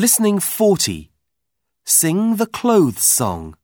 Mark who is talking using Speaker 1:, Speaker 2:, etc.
Speaker 1: Listening 40. Sing the clothes song.